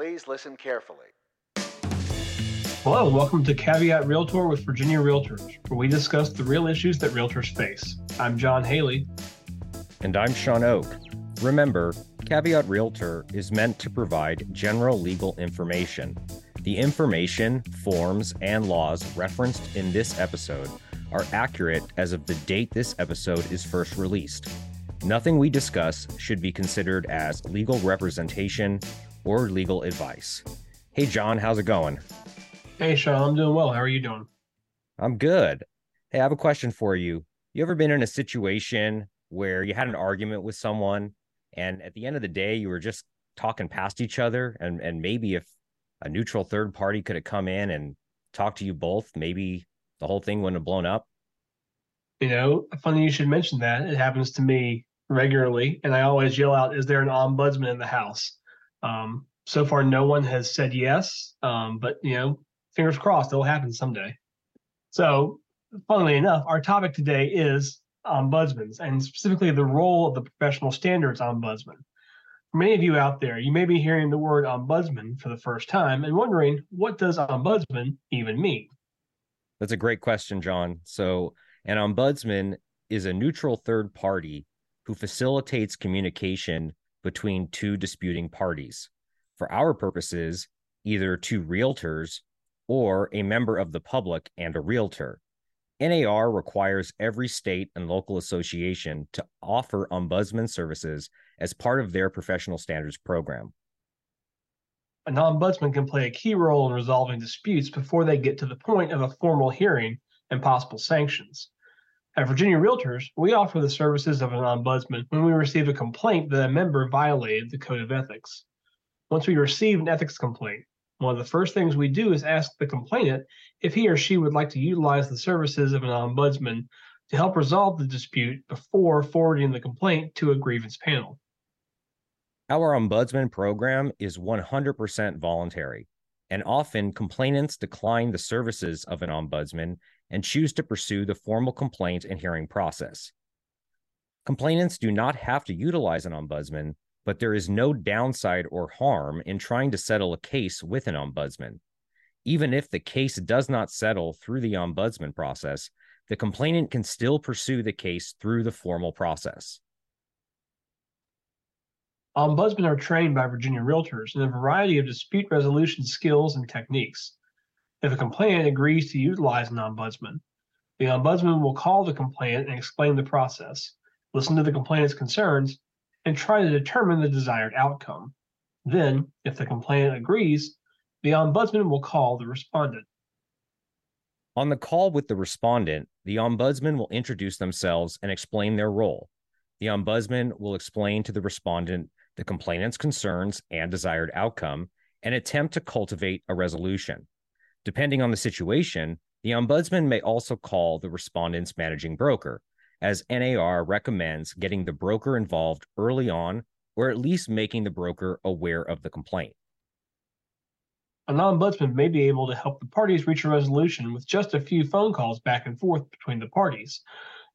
Please listen carefully. Hello, and welcome to Caveat Realtor with Virginia Realtors, where we discuss the real issues that realtors face. I'm John Haley. And I'm Sean Oak. Remember, Caveat Realtor is meant to provide general legal information. The information, forms, and laws referenced in this episode are accurate as of the date this episode is first released. Nothing we discuss should be considered as legal representation or legal advice. Hey, John, how's it going? Hey, Sean, I'm doing well. How are you doing? I'm good. Hey, I have a question for you. You ever been in a situation where you had an argument with someone and at the end of the day you were just talking past each other and and maybe if a neutral third party could have come in and talked to you both, maybe the whole thing wouldn't have blown up? You know, funny you should mention that. It happens to me regularly, and I always yell out, "Is there an ombudsman in the house?" Um, so far, no one has said yes, um, but you know, fingers crossed, it'll happen someday. So, funnily enough, our topic today is ombudsmen, and specifically the role of the professional standards ombudsman. For many of you out there, you may be hearing the word ombudsman for the first time and wondering what does ombudsman even mean? That's a great question, John. So, an ombudsman is a neutral third party who facilitates communication between two disputing parties. For our purposes, either two realtors or a member of the public and a realtor. NAR requires every state and local association to offer ombudsman services as part of their professional standards program. An ombudsman can play a key role in resolving disputes before they get to the point of a formal hearing and possible sanctions. At Virginia Realtors, we offer the services of an ombudsman when we receive a complaint that a member violated the Code of Ethics. Once we receive an ethics complaint, one of the first things we do is ask the complainant if he or she would like to utilize the services of an ombudsman to help resolve the dispute before forwarding the complaint to a grievance panel. Our ombudsman program is 100% voluntary, and often complainants decline the services of an ombudsman and choose to pursue the formal complaint and hearing process. Complainants do not have to utilize an ombudsman, but there is no downside or harm in trying to settle a case with an ombudsman. Even if the case does not settle through the ombudsman process, the complainant can still pursue the case through the formal process. Ombudsmen are trained by Virginia Realtors in a variety of dispute resolution skills and techniques. If a complainant agrees to utilize an ombudsman, the ombudsman will call the complainant and explain the process, listen to the complainant's concerns, and try to determine the desired outcome. Then, if the complainant agrees, the ombudsman will call the respondent. On the call with the respondent, the ombudsman will introduce themselves and explain their role. The ombudsman will explain to the respondent the complainant's concerns and desired outcome and attempt to cultivate a resolution. Depending on the situation, the ombudsman may also call the respondent's managing broker, as NAR recommends getting the broker involved early on or at least making the broker aware of the complaint. An ombudsman may be able to help the parties reach a resolution with just a few phone calls back and forth between the parties,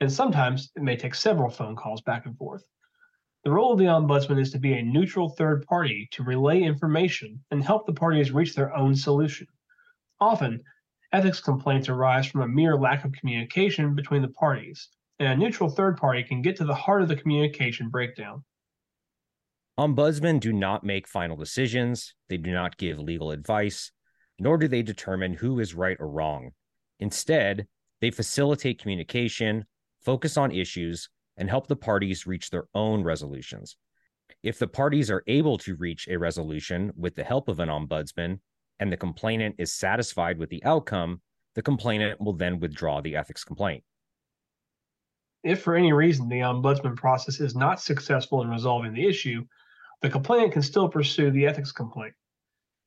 and sometimes it may take several phone calls back and forth. The role of the ombudsman is to be a neutral third party to relay information and help the parties reach their own solution. Often, ethics complaints arise from a mere lack of communication between the parties, and a neutral third party can get to the heart of the communication breakdown. Ombudsmen do not make final decisions, they do not give legal advice, nor do they determine who is right or wrong. Instead, they facilitate communication, focus on issues, and help the parties reach their own resolutions. If the parties are able to reach a resolution with the help of an ombudsman, and the complainant is satisfied with the outcome, the complainant will then withdraw the ethics complaint. If for any reason the ombudsman process is not successful in resolving the issue, the complainant can still pursue the ethics complaint.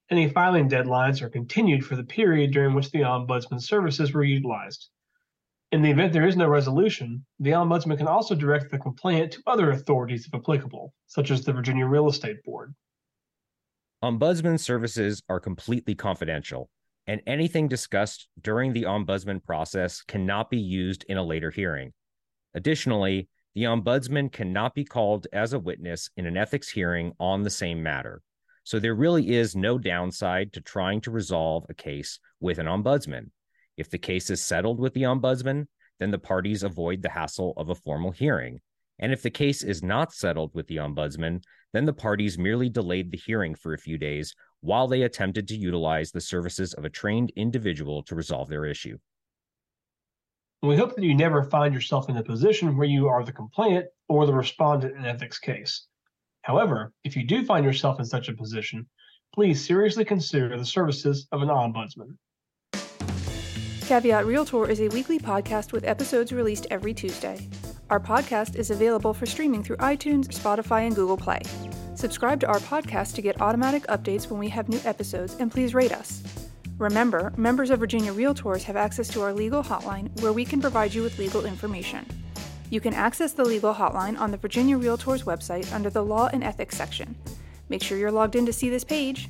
Any filing deadlines are continued for the period during which the ombudsman services were utilized. In the event there is no resolution, the ombudsman can also direct the complainant to other authorities if applicable, such as the Virginia Real Estate Board. Ombudsman services are completely confidential, and anything discussed during the ombudsman process cannot be used in a later hearing. Additionally, the ombudsman cannot be called as a witness in an ethics hearing on the same matter. So there really is no downside to trying to resolve a case with an ombudsman. If the case is settled with the ombudsman, then the parties avoid the hassle of a formal hearing. And if the case is not settled with the ombudsman, then the parties merely delayed the hearing for a few days while they attempted to utilize the services of a trained individual to resolve their issue. We hope that you never find yourself in a position where you are the complainant or the respondent in ethics case. However, if you do find yourself in such a position, please seriously consider the services of an ombudsman. Caveat Realtor is a weekly podcast with episodes released every Tuesday. Our podcast is available for streaming through iTunes, Spotify, and Google Play. Subscribe to our podcast to get automatic updates when we have new episodes, and please rate us. Remember, members of Virginia Realtors have access to our legal hotline where we can provide you with legal information. You can access the legal hotline on the Virginia Realtors website under the Law and Ethics section. Make sure you're logged in to see this page.